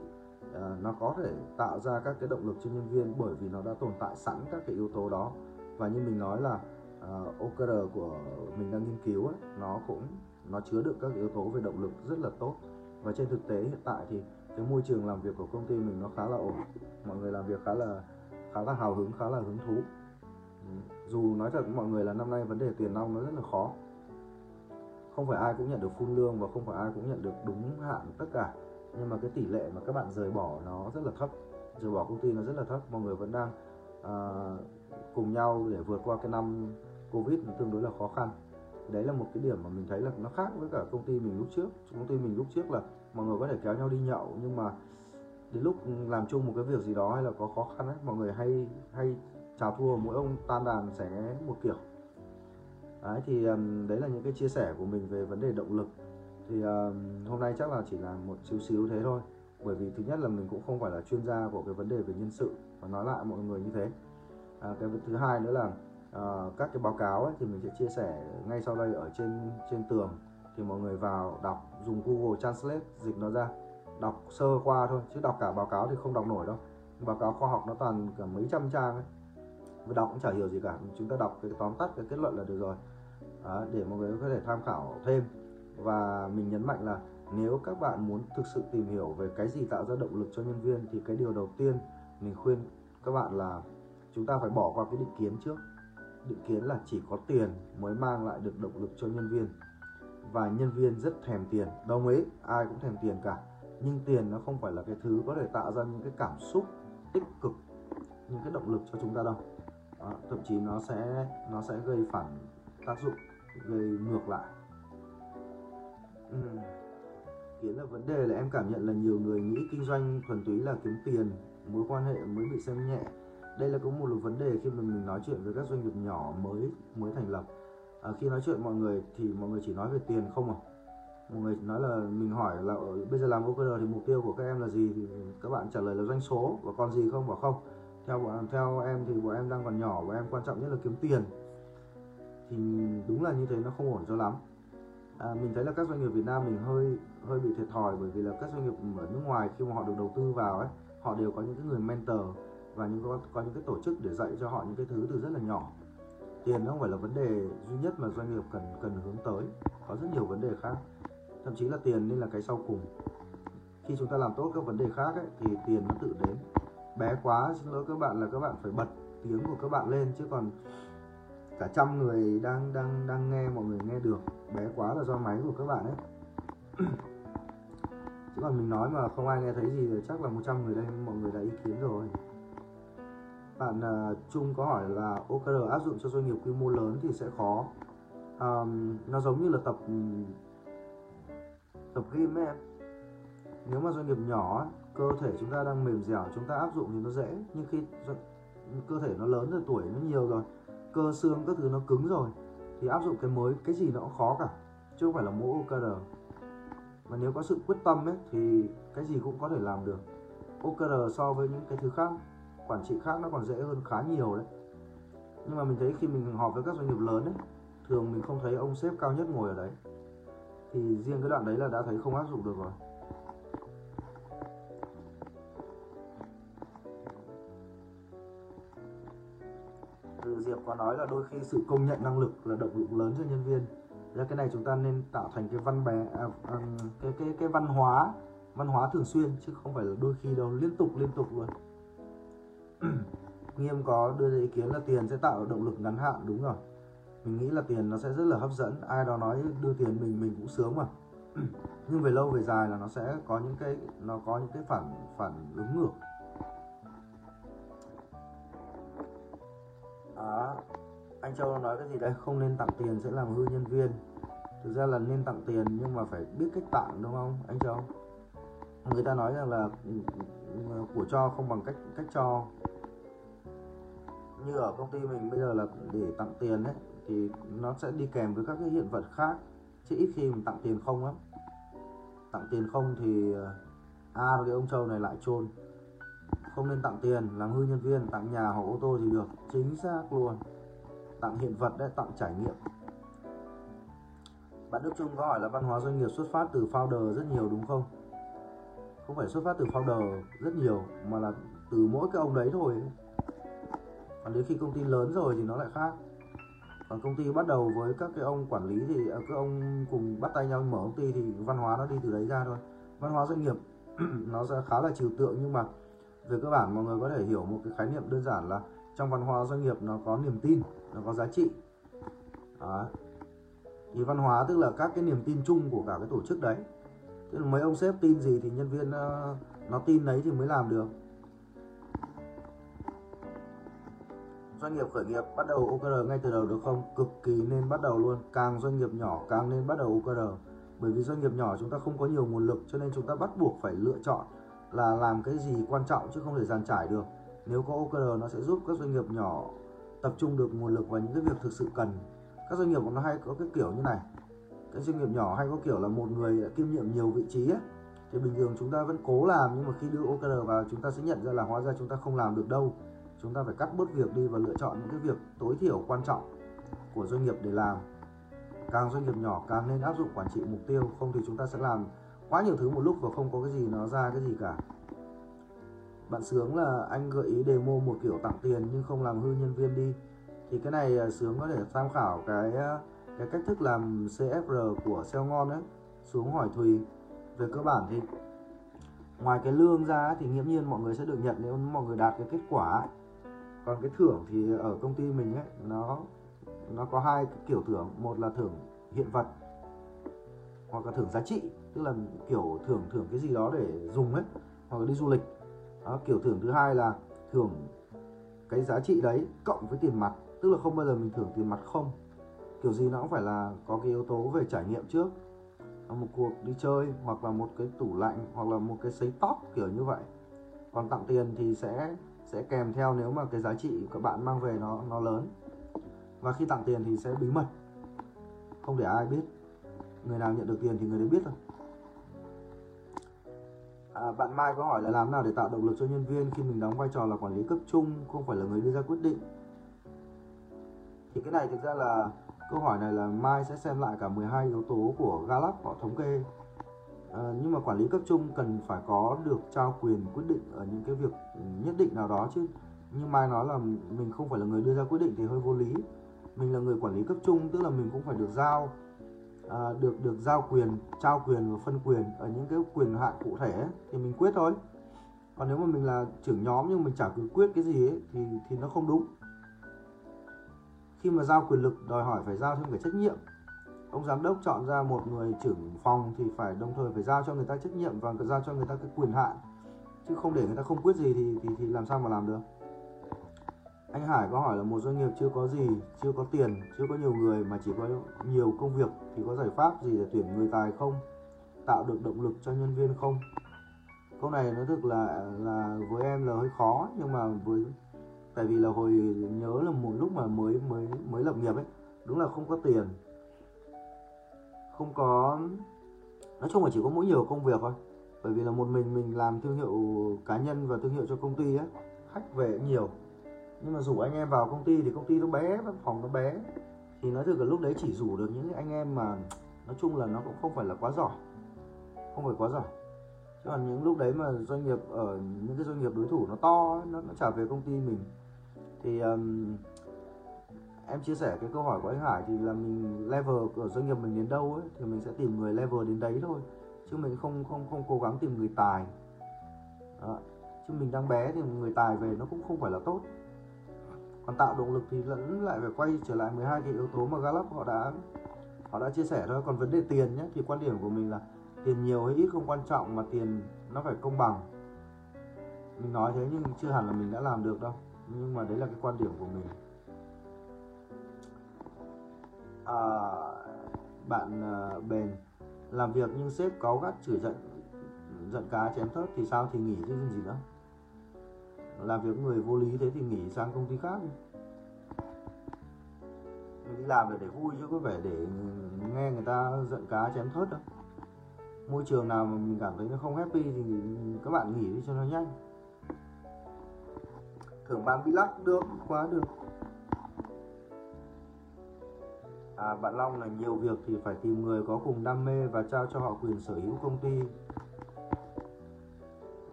À, nó có thể tạo ra các cái động lực cho nhân viên bởi vì nó đã tồn tại sẵn các cái yếu tố đó. Và như mình nói là ờ, uh, OKR của mình đang nghiên cứu ấy, nó cũng nó chứa được các yếu tố về động lực rất là tốt. Và trên thực tế hiện tại thì cái môi trường làm việc của công ty mình nó khá là ổn. Mọi người làm việc khá là khá là hào hứng khá là hứng thú. Dù nói thật với mọi người là năm nay vấn đề tiền nong nó rất là khó. Không phải ai cũng nhận được full lương và không phải ai cũng nhận được đúng hạn tất cả. Nhưng mà cái tỷ lệ mà các bạn rời bỏ nó rất là thấp. Rời bỏ công ty nó rất là thấp. Mọi người vẫn đang à, cùng nhau để vượt qua cái năm covid tương đối là khó khăn. Đấy là một cái điểm mà mình thấy là nó khác với cả công ty mình lúc trước. Công ty mình lúc trước là mọi người có thể kéo nhau đi nhậu nhưng mà đến lúc làm chung một cái việc gì đó hay là có khó khăn ấy mọi người hay hay chào thua mỗi ông tan đàn sẽ một kiểu. Đấy thì đấy là những cái chia sẻ của mình về vấn đề động lực. Thì hôm nay chắc là chỉ là một xíu xíu thế thôi bởi vì thứ nhất là mình cũng không phải là chuyên gia của cái vấn đề về nhân sự và nói lại mọi người như thế. À, cái thứ hai nữa là à, các cái báo cáo ấy, thì mình sẽ chia sẻ ngay sau đây ở trên trên tường. Thì mọi người vào đọc dùng Google Translate dịch nó ra. Đọc sơ qua thôi chứ đọc cả báo cáo thì không đọc nổi đâu. Báo cáo khoa học nó toàn cả mấy trăm trang ấy. Và đọc cũng chả hiểu gì cả. Chúng ta đọc cái tóm tắt cái kết luận là được rồi. Đó, để mọi người có thể tham khảo thêm. Và mình nhấn mạnh là nếu các bạn muốn thực sự tìm hiểu về cái gì tạo ra động lực cho nhân viên thì cái điều đầu tiên mình khuyên các bạn là chúng ta phải bỏ qua cái định kiến trước. Định kiến là chỉ có tiền mới mang lại được động lực cho nhân viên và nhân viên rất thèm tiền. Đồng ý ai cũng thèm tiền cả. Nhưng tiền nó không phải là cái thứ có thể tạo ra những cái cảm xúc tích cực những cái động lực cho chúng ta đâu. Đó, thậm chí nó sẽ nó sẽ gây phản tác dụng gây ngược lại. Ừ. kiến là vấn đề là em cảm nhận là nhiều người nghĩ kinh doanh thuần túy là kiếm tiền mối quan hệ mới bị xem nhẹ. Đây là cũng một vấn đề khi mà mình nói chuyện với các doanh nghiệp nhỏ mới mới thành lập à, khi nói chuyện mọi người thì mọi người chỉ nói về tiền không à? Mọi người nói là mình hỏi là ờ, bây giờ làm OKR thì mục tiêu của các em là gì? Thì các bạn trả lời là doanh số và còn gì không bảo không. Theo bọn theo em thì bọn em đang còn nhỏ và em quan trọng nhất là kiếm tiền. Thì đúng là như thế nó không ổn cho lắm. À, mình thấy là các doanh nghiệp Việt Nam mình hơi hơi bị thiệt thòi bởi vì là các doanh nghiệp ở nước ngoài khi mà họ được đầu tư vào ấy họ đều có những cái người mentor và những có, có những cái tổ chức để dạy cho họ những cái thứ từ rất là nhỏ tiền không phải là vấn đề duy nhất mà doanh nghiệp cần cần hướng tới. Có rất nhiều vấn đề khác. Thậm chí là tiền nên là cái sau cùng. Khi chúng ta làm tốt các vấn đề khác ấy, thì tiền nó tự đến. Bé quá xin lỗi các bạn là các bạn phải bật tiếng của các bạn lên chứ còn cả trăm người đang đang đang nghe mọi người nghe được. Bé quá là do máy của các bạn ấy. Chứ còn mình nói mà không ai nghe thấy gì thì chắc là 100 người đây mọi người đã ý kiến rồi bạn uh, Trung có hỏi là OKR áp dụng cho doanh nghiệp quy mô lớn thì sẽ khó. Um, nó giống như là tập ừ, tập gym ấy em. Nếu mà doanh nghiệp nhỏ cơ thể chúng ta đang mềm dẻo chúng ta áp dụng thì nó dễ. Nhưng khi cơ thể nó lớn rồi tuổi nó nhiều rồi cơ xương các thứ nó cứng rồi thì áp dụng cái mới cái gì nó cũng khó cả chứ không phải là mỗi OKR mà nếu có sự quyết tâm ấy thì cái gì cũng có thể làm được. OKR so với những cái thứ khác quản trị khác nó còn dễ hơn khá nhiều đấy. Nhưng mà mình thấy khi mình họp với các doanh nghiệp lớn ấy thường mình không thấy ông sếp cao nhất ngồi ở đấy. Thì riêng cái đoạn đấy là đã thấy không áp dụng được rồi. Từ Diệp có nói là đôi khi sự công nhận năng lực là động lực lớn cho nhân viên. Ra cái này chúng ta nên tạo thành cái văn bé à, à, cái cái cái văn hóa văn hóa thường xuyên chứ không phải là đôi khi đâu liên tục liên tục luôn. nghiêm có đưa ra ý kiến là tiền sẽ tạo động lực ngắn hạn, đúng rồi mình nghĩ là tiền nó sẽ rất là hấp dẫn. Ai đó nói đưa tiền mình mình cũng sướng mà. Nhưng về lâu, về dài là nó sẽ có những cái, nó có những cái phản phản ứng ngược. Đó anh Châu nói cái gì đây? Không nên tặng tiền sẽ làm hư nhân viên. Thực ra là nên tặng tiền nhưng mà phải biết cách tặng, đúng không, anh Châu? Người ta nói rằng là ừ, ừ, ừ, của cho không bằng cách cách cho như ở công ty mình bây giờ là để tặng tiền ấy thì nó sẽ đi kèm với các cái hiện vật khác chứ ít khi mình tặng tiền không lắm. Tặng tiền không thì a à, cái ông châu này lại chôn. Không nên tặng tiền làm hư nhân viên tặng nhà hoặc ô tô thì được chính xác luôn. Tặng hiện vật đấy tặng trải nghiệm. Bạn Đức Trung có hỏi là văn hóa doanh nghiệp xuất phát từ founder rất nhiều đúng không? Không phải xuất phát từ founder rất nhiều mà là từ mỗi cái ông đấy thôi còn đến khi công ty lớn rồi thì nó lại khác. Còn công ty bắt đầu với các cái ông quản lý thì à, các ông cùng bắt tay nhau mở công ty thì văn hóa nó đi từ đấy ra thôi. Văn hóa doanh nghiệp nó sẽ khá là trừu tượng nhưng mà về cơ bản mọi người có thể hiểu một cái khái niệm đơn giản là trong văn hóa doanh nghiệp nó có niềm tin, nó có giá trị. Đó. thì văn hóa tức là các cái niềm tin chung của cả cái tổ chức đấy. Tức là mấy ông sếp tin gì thì nhân viên ờ, nó tin đấy thì mới làm được. Doanh nghiệp khởi nghiệp bắt đầu OKR ngay từ đầu được không? Cực kỳ nên bắt đầu luôn. Càng doanh nghiệp nhỏ càng nên bắt đầu OKR bởi vì doanh nghiệp nhỏ chúng ta không có nhiều nguồn lực cho nên chúng ta bắt buộc phải lựa chọn là làm cái gì quan trọng chứ không thể dàn trải được. Nếu có OKR nó sẽ giúp các doanh nghiệp nhỏ tập trung được nguồn lực vào những cái việc thực sự cần. Các doanh nghiệp nó hay có cái kiểu như này. Các doanh nghiệp nhỏ hay có kiểu là một người kiêm nhiệm nhiều vị trí ấy, thì bình thường chúng ta vẫn cố làm nhưng mà khi đưa OKR vào chúng ta sẽ nhận ra là hóa ra chúng ta không làm được đâu chúng ta phải cắt bớt việc đi và lựa chọn những cái việc tối thiểu quan trọng của doanh nghiệp để làm. Càng doanh nghiệp nhỏ, càng nên áp dụng quản trị mục tiêu, không thì chúng ta sẽ làm quá nhiều thứ một lúc và không có cái gì, nó ra cái gì cả. Bạn sướng là anh gợi ý demo một kiểu tặng tiền nhưng không làm hư nhân viên đi. Thì cái này à, sướng có thể tham khảo cái à, cái cách thức làm CFR của SEO ngon đấy xuống hỏi Thùy về cơ bản thì ngoài cái lương ra thì nghiễm nhiên mọi người sẽ được nhận nếu mọi người đạt cái kết quả ấy còn cái thưởng thì ở công ty mình ấy nó nó có hai kiểu thưởng. Một là thưởng hiện vật hoặc là thưởng giá trị tức là kiểu thưởng thưởng cái gì đó để dùng ấy hoặc là đi du lịch. Đó, kiểu thưởng thứ hai là thưởng cái giá trị đấy cộng với tiền mặt tức là không bao giờ mình thưởng tiền mặt không. Kiểu gì nó cũng phải là có cái yếu tố về trải nghiệm trước. Một cuộc đi chơi hoặc là một cái tủ lạnh hoặc là một cái sấy tóc kiểu như vậy. Còn tặng tiền thì sẽ sẽ kèm theo nếu mà cái giá trị các bạn mang về nó nó lớn. Và khi tặng tiền thì sẽ bí mật. Không để ai biết. Người nào nhận được tiền thì người đấy biết thôi. À, bạn Mai có hỏi là làm nào để tạo động lực cho nhân viên khi mình đóng vai trò là quản lý cấp trung không phải là người đưa ra quyết định? Thì cái này thực ra là câu hỏi này là Mai sẽ xem lại cả 12 yếu tố của Gallup họ thống kê à, nhưng mà quản lý cấp trung cần phải có được trao quyền quyết định ở những cái việc nhất định nào đó chứ. Nhưng Mai nói là mình không phải là người đưa ra quyết định thì hơi vô lý. Mình là người quản lý cấp trung tức là mình cũng phải được giao à, được được giao quyền trao quyền và phân quyền ở những cái quyền hạn cụ thể ấy, thì mình quyết thôi. Còn nếu mà mình là trưởng nhóm nhưng mình chả cứ quyết cái gì ấy, thì thì nó không đúng. Khi mà giao quyền lực đòi hỏi phải giao thêm cái trách nhiệm ông giám đốc chọn ra một người trưởng phòng thì phải đồng thời phải giao cho người ta trách nhiệm và giao cho người ta cái quyền hạn chứ không để người ta không quyết gì thì thì, thì làm sao mà làm được anh Hải có hỏi là một doanh nghiệp chưa có gì, chưa có tiền, chưa có nhiều người mà chỉ có nhiều công việc thì có giải pháp gì để tuyển người tài không? Tạo được động lực cho nhân viên không? Câu này nói thực là là với em là hơi khó nhưng mà với tại vì là hồi nhớ là một lúc mà mới mới mới lập nghiệp ấy, đúng là không có tiền. Không có nói chung là chỉ có mỗi nhiều công việc thôi. Bởi vì là một mình mình làm thương hiệu cá nhân và thương hiệu cho công ty á khách về nhiều. Nhưng mà rủ anh em vào công ty thì công ty nó bé văn phòng nó bé. Thì nói thực là lúc đấy chỉ rủ được những anh em mà nói chung là nó cũng không phải là quá giỏi. Không phải quá giỏi. Chứ còn những lúc đấy mà doanh nghiệp ở những cái doanh nghiệp đối thủ nó to nó, nó trả về công ty mình. Thì um, em chia sẻ cái câu hỏi của anh Hải thì là mình level của doanh nghiệp mình đến đâu ấy, thì mình sẽ tìm người level đến đấy thôi. Chứ mình không không không cố gắng tìm người tài. Đó. chứ mình đang bé thì người tài về nó cũng không phải là tốt. Còn tạo động lực thì lẫn lại phải quay trở lại 12 cái yếu tố mà Gallup họ đã họ đã chia sẻ thôi. Còn vấn đề tiền nhé thì quan điểm của mình là tiền nhiều hay ít không quan trọng mà tiền nó phải công bằng. Mình nói thế nhưng chưa hẳn là mình đã làm được đâu. Nhưng mà đấy là cái quan điểm của mình à, bạn à, bền làm việc nhưng sếp cáu gắt chửi giận giận cá chém thớt thì sao thì nghỉ chứ gì nữa. Làm việc người vô lý thế thì nghỉ sang công ty khác đi. Đi làm để để vui chứ có vẻ để nghe người ta giận cá chém thớt đâu. Môi trường nào mà mình cảm thấy nó không happy thì các bạn nghỉ đi cho nó nhanh. Thưởng bán lắc được quá được. À, bạn Long là nhiều việc thì phải tìm người có cùng đam mê và trao cho họ quyền sở hữu công ty.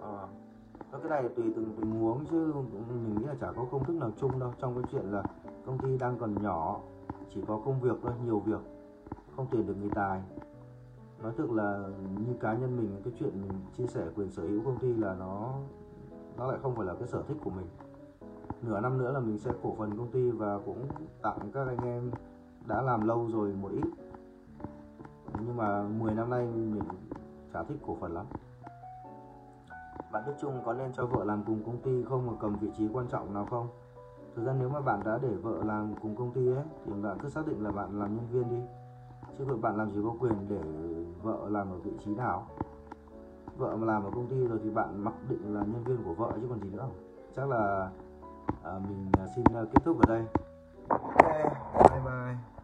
À, cái này tùy từng tình huống chứ mình nghĩ là chả có công thức nào chung đâu. Trong cái chuyện là công ty đang còn nhỏ chỉ có công việc thôi nhiều việc không tuyển được người tài. Nói thực là như cá nhân mình cái chuyện mình chia sẻ quyền sở hữu công ty là nó nó lại không phải là cái sở thích của mình. Nửa năm nữa là mình sẽ cổ phần công ty và cũng tặng các anh em đã làm lâu rồi một ít. Nhưng mà 10 năm nay mình chả thích cổ phần lắm. Bạn Đức Trung có nên cho vợ làm cùng công ty không mà cầm vị trí quan trọng nào không? Thực ra nếu mà bạn đã để vợ làm cùng công ty ấy thì bạn cứ xác định là bạn làm nhân viên đi. Chứ vợ bạn làm gì có quyền để vợ làm ở vị trí nào? Vợ mà làm ở công ty rồi thì bạn mặc định là nhân viên của vợ chứ còn gì nữa. Chắc là à, mình à, xin à, kết thúc ở đây. Ok bye bye.